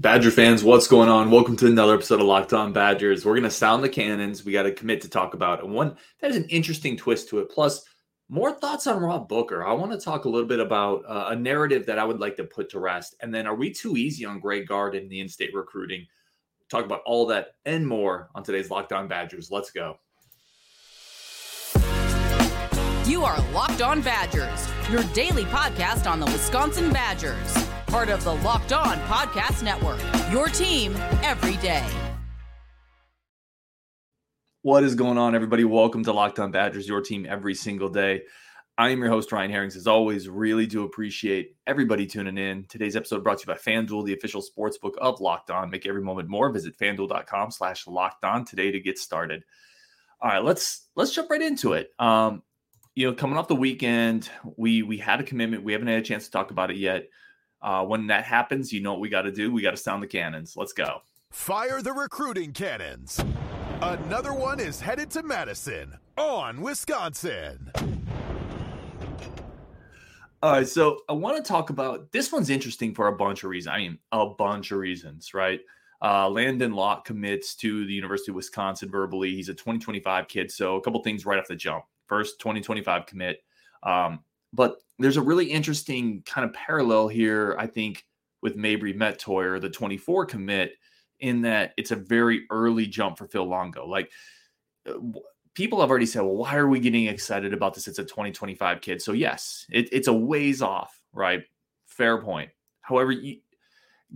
Badger fans, what's going on? Welcome to another episode of Locked On Badgers. We're going to sound the cannons. We got to commit to talk about and one that is an interesting twist to it. Plus, more thoughts on Rob Booker. I want to talk a little bit about uh, a narrative that I would like to put to rest. And then, are we too easy on Greg Gard and the in-state recruiting? Talk about all that and more on today's Locked On Badgers. Let's go. You are Locked On Badgers, your daily podcast on the Wisconsin Badgers part of the Locked On Podcast Network. Your team every day. What is going on, everybody? Welcome to Locked On Badgers, your team every single day. I am your host, Ryan Herrings. As always, really do appreciate everybody tuning in. Today's episode brought to you by FanDuel, the official sports book of Locked On. Make every moment more. Visit fanduel.com slash locked on today to get started. All right, let's let's jump right into it. Um, you know, coming off the weekend, we we had a commitment. We haven't had a chance to talk about it yet. Uh, when that happens, you know what we got to do. We got to sound the cannons. Let's go. Fire the recruiting cannons. Another one is headed to Madison on Wisconsin. All right, so I want to talk about this one's interesting for a bunch of reasons. I mean, a bunch of reasons, right? Uh, Landyn Locke commits to the University of Wisconsin verbally. He's a 2025 kid, so a couple things right off the jump. First, 2025 commit. Um, but there's a really interesting kind of parallel here, I think, with Mabrey Mettauer, the 24 commit, in that it's a very early jump for Phil Longo. Like uh, people have already said, well, why are we getting excited about this? It's a 2025 kid. So, yes, it, it's a ways off, right? Fair point. However, you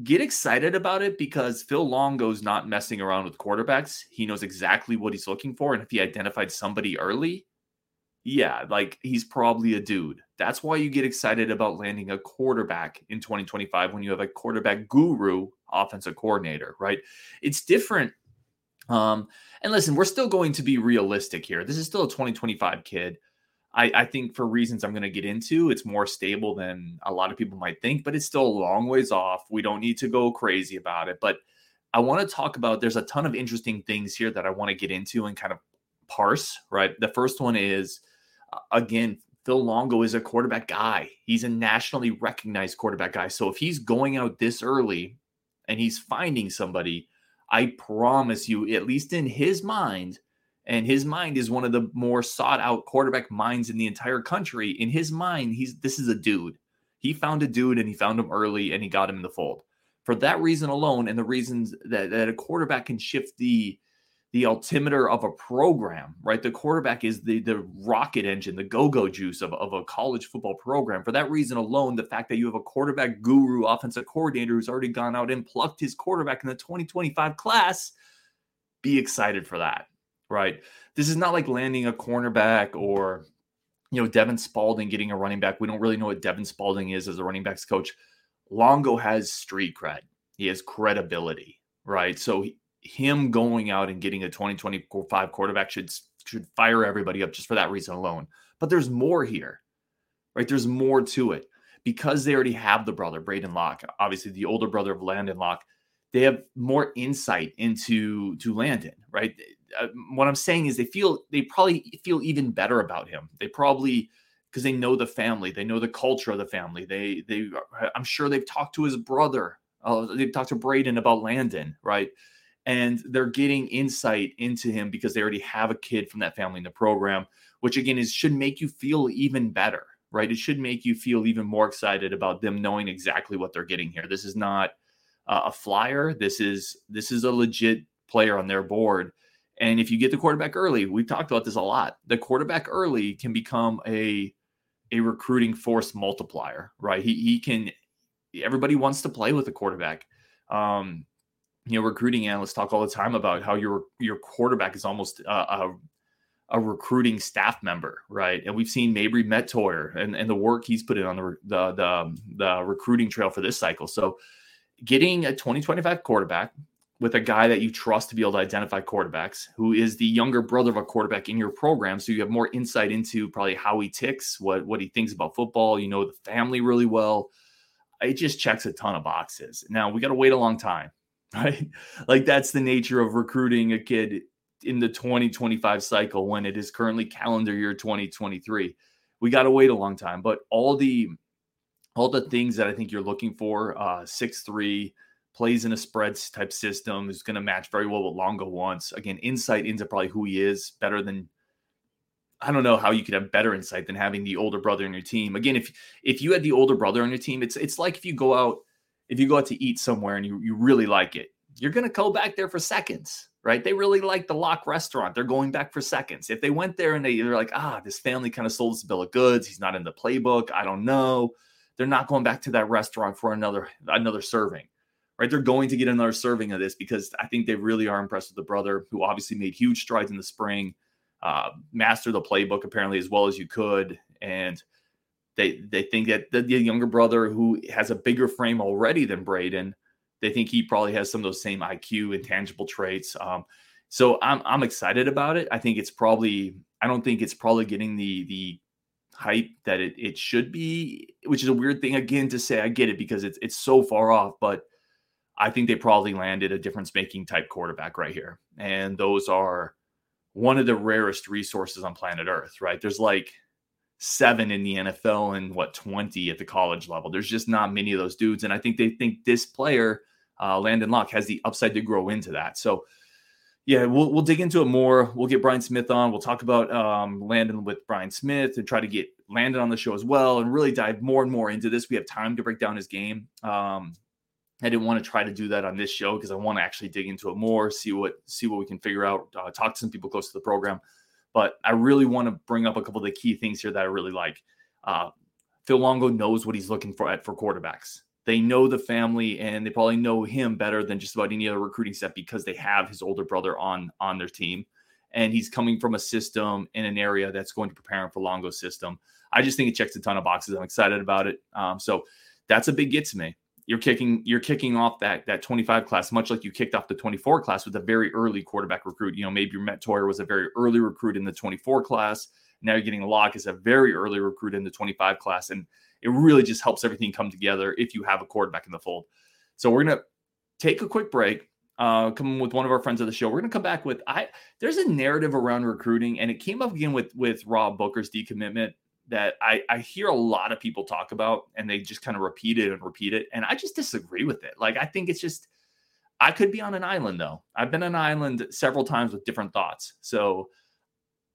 get excited about it because Phil Longo's not messing around with quarterbacks. He knows exactly what he's looking for. And if he identified somebody early, yeah, like he's probably a dude. That's why you get excited about landing a quarterback in 2025 when you have a quarterback guru offensive coordinator, right? It's different. Um, and listen, we're still going to be realistic here. This is still a 2025 kid. I, I think for reasons I'm going to get into, it's more stable than a lot of people might think, but it's still a long ways off. We don't need to go crazy about it. But I want to talk about there's a ton of interesting things here that I want to get into and kind of parse, right? The first one is again, Phil Longo is a quarterback guy. He's a nationally recognized quarterback guy. So if he's going out this early and he's finding somebody, I promise you, at least in his mind, and his mind is one of the more sought out quarterback minds in the entire country. In his mind, he's this is a dude. He found a dude and he found him early and he got him in the fold. For that reason alone, and the reasons that, that a quarterback can shift the the altimeter of a program, right? The quarterback is the the rocket engine, the go-go juice of, of a college football program. For that reason alone, the fact that you have a quarterback guru, offensive coordinator who's already gone out and plucked his quarterback in the 2025 class, be excited for that, right? This is not like landing a cornerback or you know Devon Spalding getting a running back. We don't really know what Devon Spalding is as a running backs coach. Longo has street cred. He has credibility, right? So he, him going out and getting a 2025 quarterback should should fire everybody up just for that reason alone. But there's more here, right? There's more to it because they already have the brother Braden Locke, obviously the older brother of Landyn Locke. They have more insight into to Landyn, right? Uh, what I'm saying is they feel they probably feel even better about him. They probably because they know the family, they know the culture of the family. They they I'm sure they've talked to his brother. Uh, they've talked to Braden about Landyn, right? And they're getting insight into him because they already have a kid from that family in the program which again is should make you feel even better right? It should make you feel even more excited about them knowing exactly what they're getting here. This is not uh, a flyer. This is this is a legit player on their board. And if you get the quarterback early we've talked about this a lot. The quarterback early can become a a recruiting force multiplier right? He, he can everybody wants to play with a quarterback. Um you know recruiting analysts talk all the time about how your your quarterback is almost a, a, a recruiting staff member, right? And we've seen Mabrey Mettauer and, and the work he's put in on the, the the um, the recruiting trail for this cycle. So getting a 2025 quarterback with a guy that you trust to be able to identify quarterbacks, who is the younger brother of a quarterback in your program, so you have more insight into probably how he ticks, what what he thinks about football. You know the family really well. It just checks a ton of boxes. Now we got to wait a long time right? Like that's the nature of recruiting a kid in the 2025 cycle when it is currently calendar year 2023. We got to wait a long time, but all the all the things that I think you're looking for, uh 6'3, plays in a spreads type system, is going to match very well what Longo wants. Again, insight into probably who he is better than I don't know how you could have better insight than having the older brother on your team. Again, if if you had the older brother on your team, it's it's like if you go out if you go out to eat somewhere and you you really like it, you're going to go back there for seconds, right? They really like the Locke restaurant. They're going back for seconds. If they went there and they, they're like, ah, this family kind of sold us a bill of goods. He's not in the playbook. I don't know. They're not going back to that restaurant for another another serving right? They're going to get another serving of this because I think they really are impressed with the brother, who obviously made huge strides in the spring, uh, master the playbook apparently as well as you could, and they they think that the, the, younger brother who has a bigger frame already than Braden, they think he probably has some of those same IQ and tangible traits. Um, so I'm I'm excited about it. I think it's probably I don't think it's probably getting the the hype that it, it should be, which is a weird thing again to say. I get it because it's it's so far off, but I think they probably landed a difference making type quarterback right here. And those are one of the rarest resources on planet Earth, right? There's like seven in the NFL and what 20 at the college level. There's just not many of those dudes. And I think they think this player, uh, Landyn Locke, has the upside to grow into that. So, yeah, we'll, we'll dig into it more. We'll get Brian Smith on. We'll talk about um, Landyn with Brian Smith and try to get Landyn on the show as well and really dive more and more into this. We have time to break down his game. Um, I didn't want to try to do that on this show because I want to actually dig into it more, see what see what we can figure out, uh, talk to some people close to the program. But I really want to bring up a couple of the key things here that I really like. Uh, Phil Longo knows what he's looking for at for quarterbacks. They know the family and they probably know him better than just about any other recruiting set because they have his older brother on on their team, and he's coming from a system in an area that's going to prepare him for Longo's system. I just think it checks a ton of boxes. I'm excited about it. Um, so that's a big get to me you're kicking you're kicking off that that 25 class much like you kicked off the 24 class with a very early quarterback recruit. You know Mabrey Mettauer was a very early recruit in the 24 class. Now you're getting a Locke as a very early recruit in the 25 class and it really just helps everything come together if you have a quarterback in the fold. So we're gonna take a quick break uh come with one of our friends of the show. We're gonna come back with i there's a narrative around recruiting and it came up again with with rob booker's decommitment that I, I hear a lot of people talk about and they just kind of repeat it and repeat it. And I just disagree with it. Like, I think it's just, I could be on an island though. I've been on an island several times with different thoughts. So,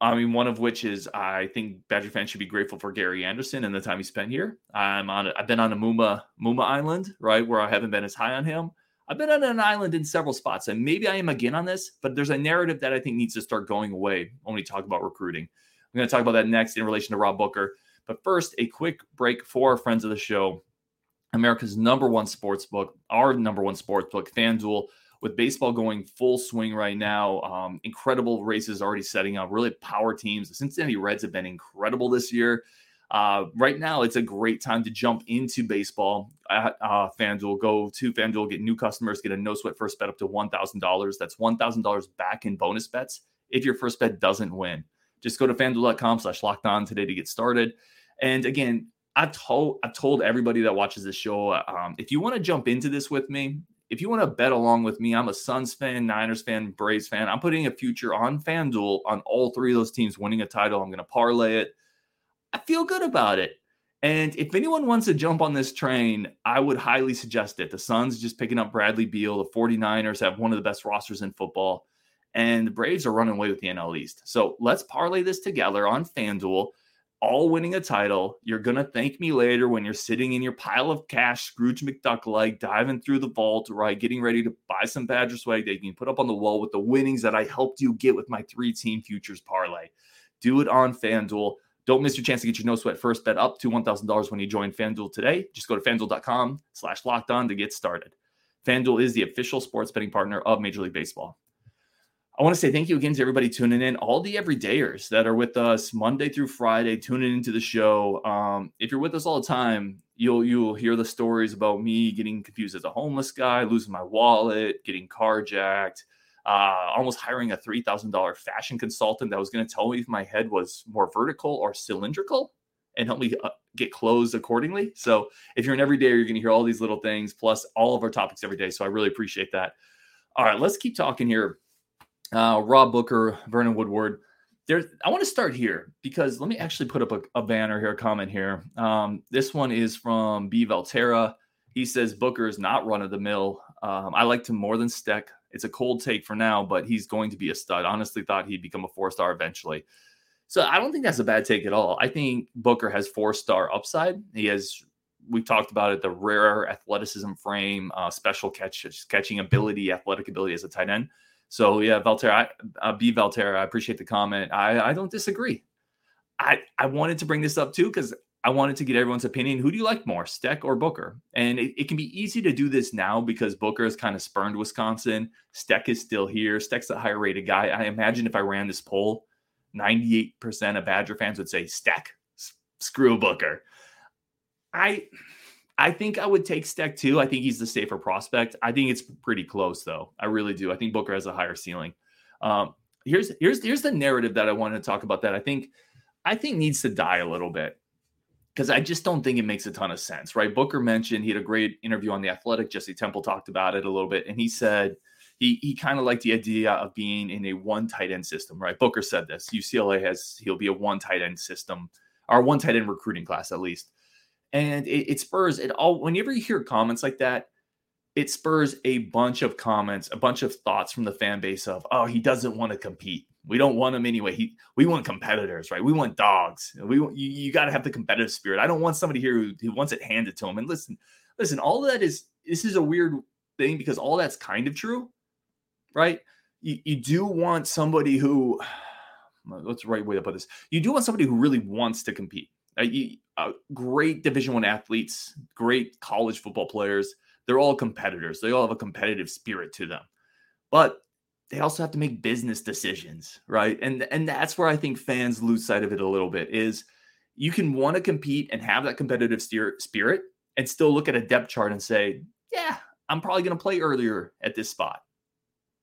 I mean, one of which is I think Badger fans should be grateful for Gary Anderson and the time he spent here. I'm on, I've been on a Muma Muma Island, right, where I haven't been as high on him. I've been on an island in several spots, and maybe I am again on this, but there's a narrative that I think needs to start going away when we talk about recruiting. I'm going to talk about that next in relation to Rob Booker. But first, a quick break for our friends of the show. America's number one sports book, our number one sports book, FanDuel, with baseball going full swing right now. Um, incredible races already setting up, really power teams. The Cincinnati Reds have been incredible this year. Uh, right now, it's a great time to jump into baseball at uh, FanDuel. Go to FanDuel, get new customers, get a no sweat first bet up to $1,000. That's $1,000 back in bonus bets if your first bet doesn't win. Just go to fanduel.com slash locked on today to get started. And again, I've told I've told everybody that watches this show, um, if you want to jump into this with me, if you want to bet along with me, I'm a Suns fan, Niners fan, Braves fan. I'm putting a future on FanDuel on all three of those teams winning a title. I'm going to parlay it. I feel good about it. And if anyone wants to jump on this train, I would highly suggest it. The Suns just picking up Bradley Beal. The 49ers have one of the best rosters in football and the Braves are running away with the NL East. So let's parlay this together on FanDuel, all winning a title. You're going to thank me later when you're sitting in your pile of cash, Scrooge McDuck like, diving through the vault, right? Getting ready to buy some Badger swag that you can put up on the wall with the winnings that I helped you get with my three team futures parlay. Do it on FanDuel. Don't miss your chance to get your no sweat first bet up to $1,000 when you join FanDuel today. Just go to fanduel.com slash locked on to get started. FanDuel is the official sports betting partner of Major League Baseball. I want to say thank you again to everybody tuning in, all the everydayers that are with us Monday through Friday, tuning into the show. Um, if you're with us all the time, you'll you'll hear the stories about me getting confused as a homeless guy, losing my wallet, getting carjacked, uh, almost hiring a three thousand dollar fashion consultant that was going to tell me if my head was more vertical or cylindrical and help me uh, get clothes accordingly. So if you're an everyday, you're going to hear all these little things plus all of our topics every day. So I really appreciate that. All right, let's keep talking here uh, Rob Booker, Vernon Woodward. There, I want to start here because let me actually put up a, a banner here, a comment here. Um, this one is from B. Valterra. He says Booker is not run of the mill. Um, I liked him more than Steck. It's a cold take for now, but he's going to be a stud. Honestly, thought he'd become a four star eventually. So I don't think that's a bad take at all. I think Booker has four star upside. He has, we've talked about it, the rare athleticism frame, uh, special catch, catching ability, athletic ability as a tight end. So yeah, Valtera, uh, B Valtera, I appreciate the comment. I, I don't disagree. I, I wanted to bring this up too because I wanted to get everyone's opinion. Who do you like more, Steck or Booker? And it, it, can be easy to do this now because Booker has kind of spurned Wisconsin. Steck is still here. Steck's a higher rated guy. I imagine if I ran this poll, 98% of Badger fans would say Steck, screw Booker. I I think I would take Steck too. I think he's the safer prospect. I think it's pretty close though. I really do. I think Booker has a higher ceiling. Um, here's here's here's the narrative that I wanted to talk about that I think I think needs to die a little bit because I just don't think it makes a ton of sense, right? Booker mentioned he had a great interview on the Athletic. Jesse Temple talked about it a little bit, and he said he he kind of liked the idea of being in a one tight end system, right? Booker said this. UCLA has he'll be a one tight end system or one tight end recruiting class at least, and it, it spurs it all. Whenever you hear comments like that, it spurs a bunch of comments, a bunch of thoughts from the fan base of, oh, he doesn't want to compete. We don't want him anyway. He we want competitors, right? We want dogs. We you, you got to have the competitive spirit. I don't want somebody here who, who wants it handed to him. And listen, listen, all that is this is a weird thing because all that's kind of true right? You, you do want somebody who, what's the right way to put this? You do want somebody who really wants to compete. Uh, uh, great Division One athletes, great college football players. They're all competitors. They all have a competitive spirit to them, but they also have to make business decisions, right? And and that's where I think fans lose sight of it a little bit. Is you can want to compete and have that competitive spirit, and still look at a depth chart and say, yeah, I'm probably going to play earlier at this spot.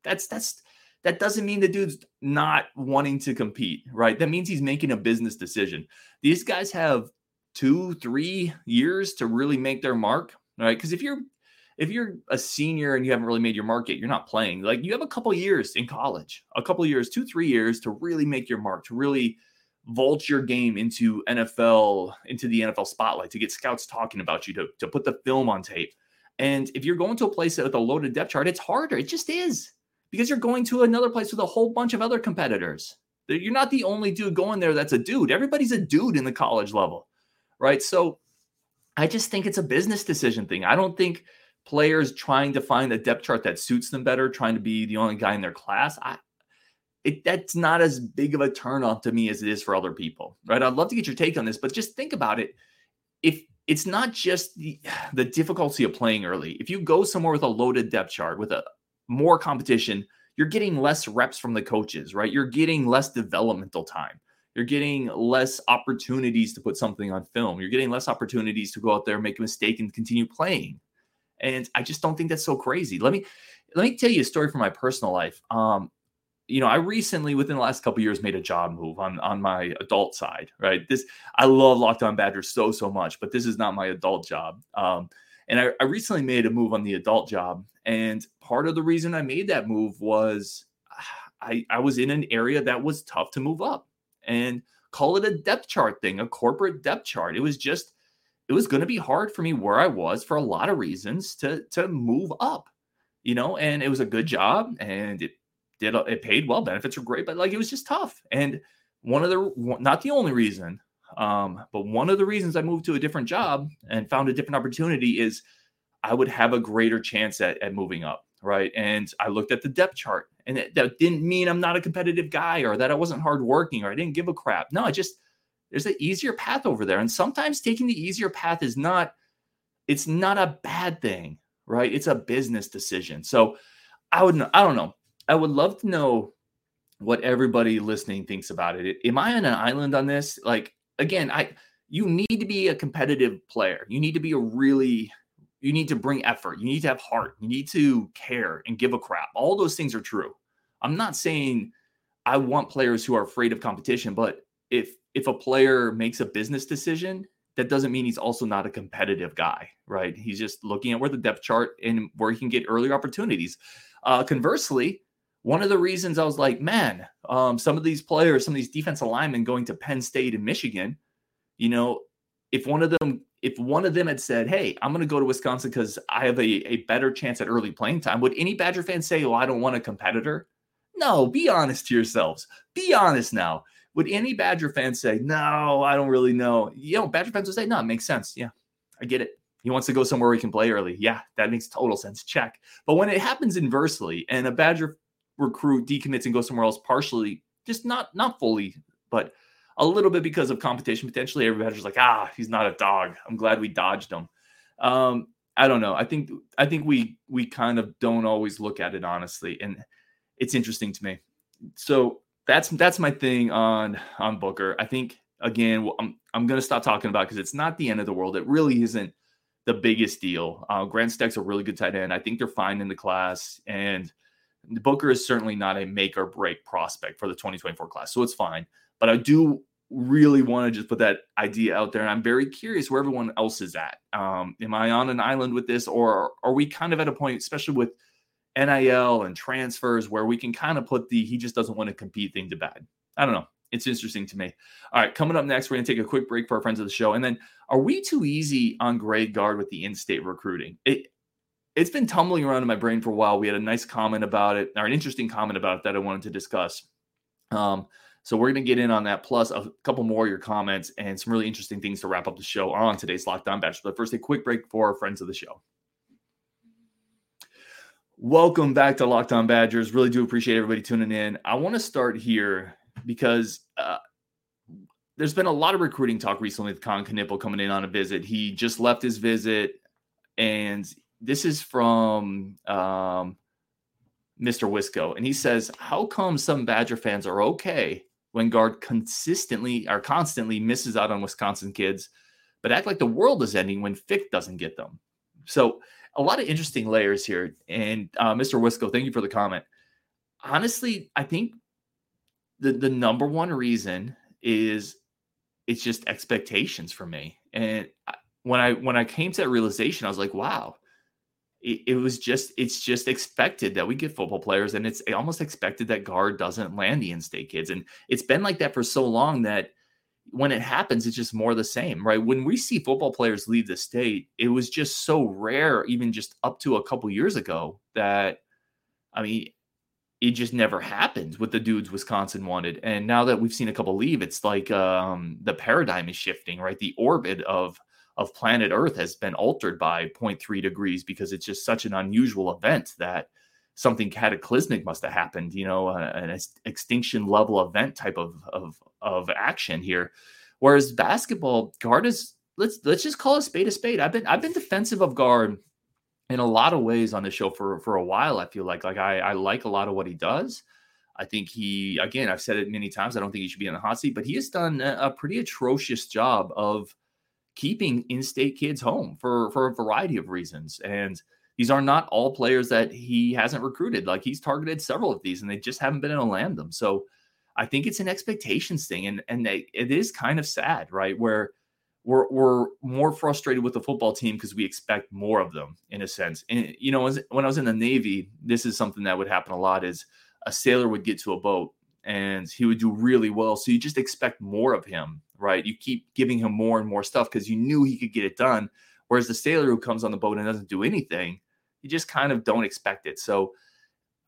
That's that's that doesn't mean the dude's not wanting to compete, right? That means he's making a business decision. These guys have two, three years to really make their mark, right? Because if you're if you're a senior and you haven't really made your mark yet, you're not playing. Like you have a couple years in college, a couple years, two, three years to really make your mark, to really vault your game into NFL, into the NFL spotlight, to get scouts talking about you, to, to put the film on tape. And if you're going to a place with a loaded depth chart, it's harder. It just is because you're going to another place with a whole bunch of other competitors. You're not the only dude going there that's a dude. Everybody's a dude in the college level, right? So I just think it's a business decision thing. I don't think players trying to find a depth chart that suits them better, trying to be the only guy in their class. I, it, that's not as big of a turn on to me as it is for other people, right? I'd love to get your take on this, but just think about it. If it's not just the, the difficulty of playing early, if you go somewhere with a loaded depth chart with a, more competition, you're getting less reps from the coaches, right? You're getting less developmental time. You're getting less opportunities to put something on film. You're getting less opportunities to go out there, make a mistake, and continue playing. And I just don't think that's so crazy. Let me let me tell you a story from my personal life. Um, you know, I recently, within the last couple years, made a job move on on my adult side. Right, this I love Locked On Badgers so so much, but this is not my adult job. Um, and I, I recently made a move on the adult job, and part of the reason I made that move was I, I was in an area that was tough to move up and call it a depth chart thing, a corporate depth chart. It was just, it was going to be hard for me where I was for a lot of reasons to, to move up, you know, and it was a good job and it did, it paid well. Benefits were great, but like it was just tough. And one of the, not the only reason, um, but one of the reasons I moved to a different job and found a different opportunity is I would have a greater chance at, at moving up. Right. And I looked at the depth chart and that, that didn't mean I'm not a competitive guy or that I wasn't hardworking or I didn't give a crap. No, I just, there's an easier path over there. And sometimes taking the easier path is not, it's not a bad thing. Right. It's a business decision. So I would, I don't know. I would love to know what everybody listening thinks about it. Am I on an island on this? Like, again, I, you need to be a competitive player. You need to be a really you need to bring effort. You need to have heart. You need to care and give a crap. All those things are true. I'm not saying I want players who are afraid of competition, but if if a player makes a business decision, that doesn't mean he's also not a competitive guy, right? He's just looking at where the depth chart and where he can get earlier opportunities. Uh, conversely, one of the reasons I was like, man, um, some of these players, some of these defensive linemen going to Penn State and Michigan, you know, if one of them if one of them had said, Hey, I'm going to go to Wisconsin because I have a, a better chance at early playing time, would any Badger fan say, Oh, I don't want a competitor? No, be honest to yourselves. Be honest now. Would any Badger fan say, No, I don't really know? You know, Badger fans would say, No, it makes sense. Yeah, I get it. He wants to go somewhere where he can play early. Yeah, that makes total sense. Check. But when it happens inversely and a Badger recruit decommits and goes somewhere else partially, just not not fully, but a little bit because of competition potentially. Everybody's like, ah, he's not a dog. I'm glad we dodged him. Um, I don't know. I think I think we we kind of don't always look at it honestly, and it's interesting to me. So that's that's my thing on on Booker. I think again, I'm I'm gonna stop talking about because it's not the end of the world. It really isn't the biggest deal. Uh, Grant Steck's a really good tight end. I think they're fine in the class, and Booker is certainly not a make or break prospect for the 2024 class, so it's fine. But I do really want to just put that idea out there. And I'm very curious where everyone else is at. Um, am I on an island with this, or are we kind of at a point, especially with NIL and transfers, where we can kind of put the he just doesn't want to compete thing to bed? I don't know. It's interesting to me. All right, coming up next, we're going to take a quick break for our friends of the show. And then, are we too easy on Greg Gard with the in state recruiting? It, it's been tumbling around in my brain for a while. We had a nice comment about it, or an interesting comment about it that I wanted to discuss. Um, so we're going to get in on that, plus a couple more of your comments and some really interesting things to wrap up the show on today's Locked On Badgers. But first, a quick break for our friends of the show. Welcome back to Locked On Badgers. Really do appreciate everybody tuning in. I want to start here because uh, there's been a lot of recruiting talk recently with Kon Knueppel coming in on a visit. He just left his visit, and this is from um, Mr. Wisco, and he says, "How come some Badger fans are okay when Gard consistently or constantly misses out on Wisconsin kids, but act like the world is ending when Fick doesn't get them. So a lot of interesting layers here. And uh, Mr. Wisco, thank you for the comment. Honestly, I think the the number one reason is it's just expectations for me. And when I when I came to that realization, I was like, wow, it, was just it's just expected that we get football players and it's almost expected that Gard doesn't land the in-state kids. And it's been like that for so long that when it happens it's just more the same right? When we see football players leave the state it was just so rare even just up to a couple years ago that i mean it just never happened with the dudes wisconsin wanted. And now that we've seen a couple leave it's like um the paradigm is shifting right? The orbit of of planet Earth has been altered by 0.3 degrees because it's just such an unusual event that something cataclysmic must have happened, you know, uh, an extinction level event type of, of, of action here. Whereas basketball, Gard is let's let's just call a spade a spade. I've been I've been defensive of Gard in a lot of ways on the show for for a while. I feel like like I, I like a lot of what he does. I think he again I've said it many times. I don't think he should be in the hot seat, but he has done a, a pretty atrocious job of keeping in-state kids home for for a variety of reasons and these are not all players that he hasn't recruited like he's targeted several of these and they just haven't been able to land them so i think it's an expectations thing and and they, it is kind of sad right where we're, we're more frustrated with the football team because we expect more of them in a sense and you know when i was in the navy this is something that would happen a lot is a sailor would get to a boat and he would do really well so you just expect more of him right? You keep giving him more and more stuff because you knew he could get it done. Whereas the sailor who comes on the boat and doesn't do anything, you just kind of don't expect it. So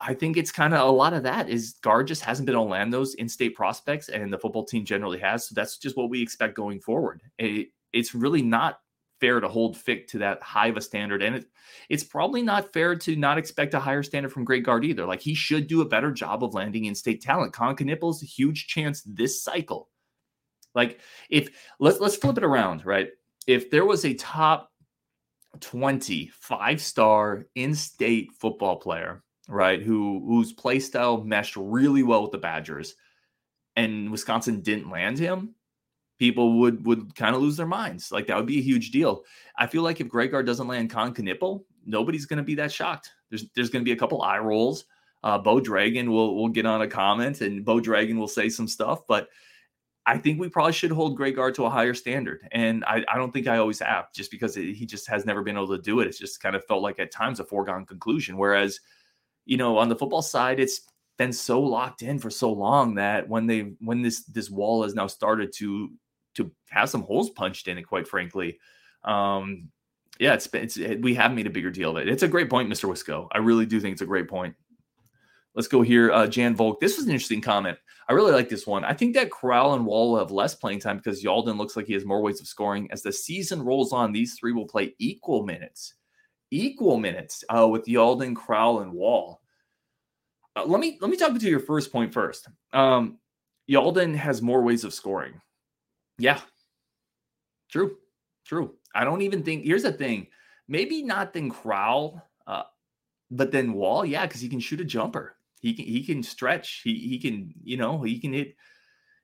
I think it's kind of a lot of that is Gard just hasn't been on land those in-state prospects, and the football team generally has. So that's just what we expect going forward. It, it's really not fair to hold Fick to that high of a standard, and it, it's probably not fair to not expect a higher standard from Greg Gard either. Like he should do a better job of landing in-state talent. Kon Knueppel is a huge chance this cycle like if let's let's flip it around, right? If there was a top 20 five-star in-state football player, right, who whose play style meshed really well with the Badgers, and Wisconsin didn't land him, people would would kind of lose their minds. Like that would be a huge deal. I feel like if Greg Gard doesn't land Kon Knueppel, nobody's going to be that shocked. There's there's going to be a couple eye rolls. Uh, Bo Dragon will will get on a comment, and Bo Dragon will say some stuff, but I think we probably should hold Greg Gard to a higher standard. And I, I don't think I always have, just because it, he just has never been able to do it. It's just kind of felt like at times a foregone conclusion. Whereas, you know, on the football side, it's been so locked in for so long that when they when this this wall has now started to to have some holes punched in it, quite frankly, Um, yeah, it's, it's it, we have made a bigger deal of it. It's a great point, Mr. Wisco. I really do think it's a great point. Let's go here. Uh, Jan Volk. This was an interesting comment. I really like this one. I think that Crowl and Wall will have less playing time because Yalden looks like he has more ways of scoring. As the season rolls on, these three will play equal minutes. Equal minutes uh, with Yalden, Crowl, and Wall. Uh, let me let me talk to your first point first. Um, Yalden has more ways of scoring. Yeah, true, true. I don't even think. Here's the thing: maybe not than Crowl, uh, but then Wall. Yeah, because he can shoot a jumper. He can he can stretch. He he can you know he can hit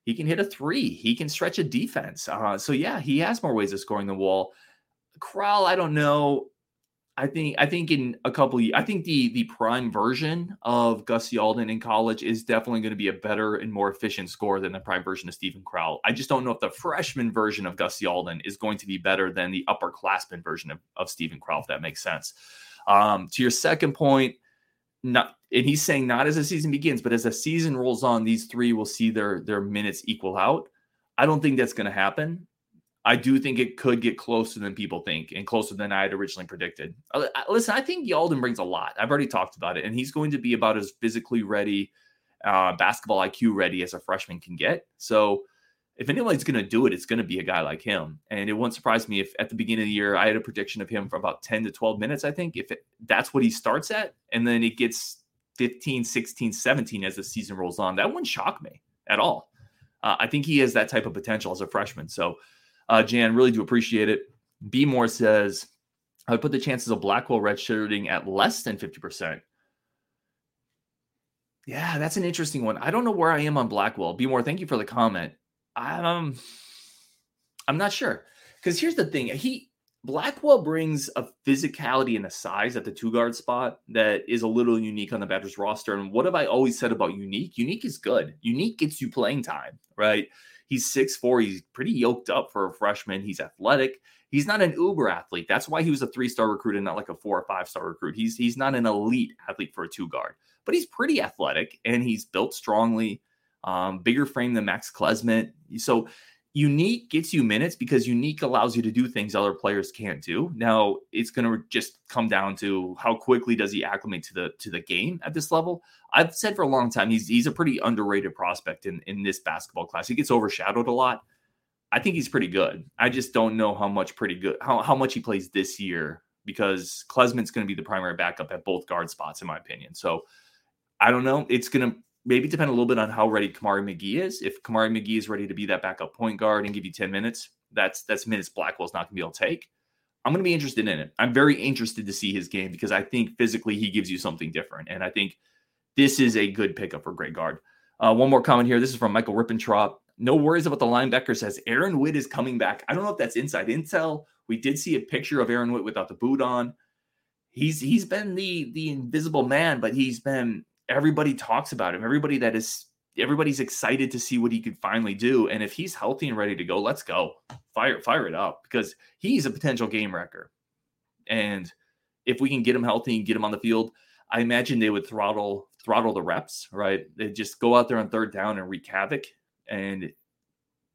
he can hit a three. He can stretch a defense. Uh, so yeah, he has more ways of scoring than Wall. Crowl, I don't know. I think I think in a couple of, I think the the prime version of Gus Yalden in college is definitely going to be a better and more efficient scorer than the prime version of Steven Crowl. I just don't know if the freshman version of Gus Yalden is going to be better than the upperclassman version of, of Steven Crowl, if that makes sense. Um, to your second point, not and he's saying not as the season begins, but as the season rolls on, these three will see their their minutes equal out. I don't think that's going to happen. I do think it could get closer than people think and closer than I had originally predicted. Uh, listen, I think Yalden brings a lot. I've already talked about it, and he's going to be about as physically ready, uh, basketball IQ ready as a freshman can get. So, if anybody's going to do it, it's going to be a guy like him. And it wouldn't surprise me if at the beginning of the year I had a prediction of him for about 10 to 12 minutes. I think if it, that's what he starts at, and then it gets 15, 16, 17 as the season rolls on, that wouldn't shock me at all. Uh, I think he has that type of potential as a freshman. So, uh, Jan, really do appreciate it. B More says, I would put the chances of Blackwell redshirting at less than 50%. Yeah, that's an interesting one. I don't know where I am on Blackwell. Be more, thank you for the comment. Um, I'm not sure. Because here's the thing. He Blackwell brings a physicality and a size at the two guard spot that is a little unique on the Badgers roster. And what have I always said about unique? Unique is good. Unique gets you playing time, right? He's six four. He's pretty yoked up for a freshman. He's athletic. He's not an uber athlete. That's why he was a three-star recruit and not like a four or five-star recruit. He's he's not an elite athlete for a two guard, but he's pretty athletic and he's built strongly. Um, bigger frame than Max Klesmit. So unique gets you minutes because unique allows you to do things other players can't do. Now it's going to just come down to how quickly does he acclimate to the to the game at this level. I've said for a long time he's he's a pretty underrated prospect in in this basketball class. He gets overshadowed a lot. I think he's pretty good. I just don't know how much pretty good how how much he plays this year because Klesmit's going to be the primary backup at both guard spots in my opinion. So I don't know. It's going to maybe depend a little bit on how ready Kamari McGee is. If Kamari McGee is ready to be that backup point guard and give you 10 minutes, that's that's minutes Blackwell's not going to be able to take. I'm going to be interested in it. I'm very interested to see his game because I think physically he gives you something different. And I think this is a good pickup for Greg Gard. Uh, one more comment here. This is from Michael Rippentrop. No worries about the linebacker says Aaron Witt is coming back. I don't know if that's inside intel. We did see a picture of Aaron Witt without the boot on. He's he's been the the invisible man, but he's been everybody talks about him. Everybody that is everybody's excited to see what he could finally do. And if he's healthy and ready to go, let's go. Fire fire it up because he's a potential game wrecker. And if we can get him healthy and get him on the field, I imagine they would throttle throttle the reps, right? They just go out there on third down and wreak havoc and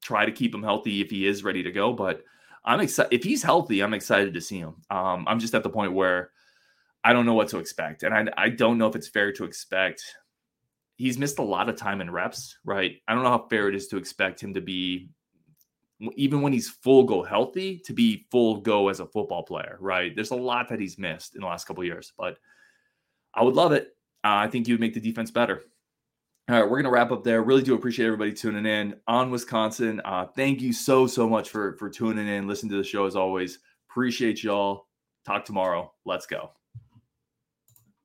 try to keep him healthy if he is ready to go. But I'm excited if he's healthy, I'm excited to see him. Um, I'm just at the point where I don't know what to expect. And I, I don't know if it's fair to expect. He's missed a lot of time in reps, right? I don't know how fair it is to expect him to be, even when he's full go healthy, to be full go as a football player, right? There's a lot that he's missed in the last couple years, but I would love it. Uh, I think you would make the defense better. All right, we're going to wrap up there. Really do appreciate everybody tuning in on Wisconsin. Uh, thank you so, so much for, for tuning in. Listen to the show as always. Appreciate y'all. Talk tomorrow. Let's go.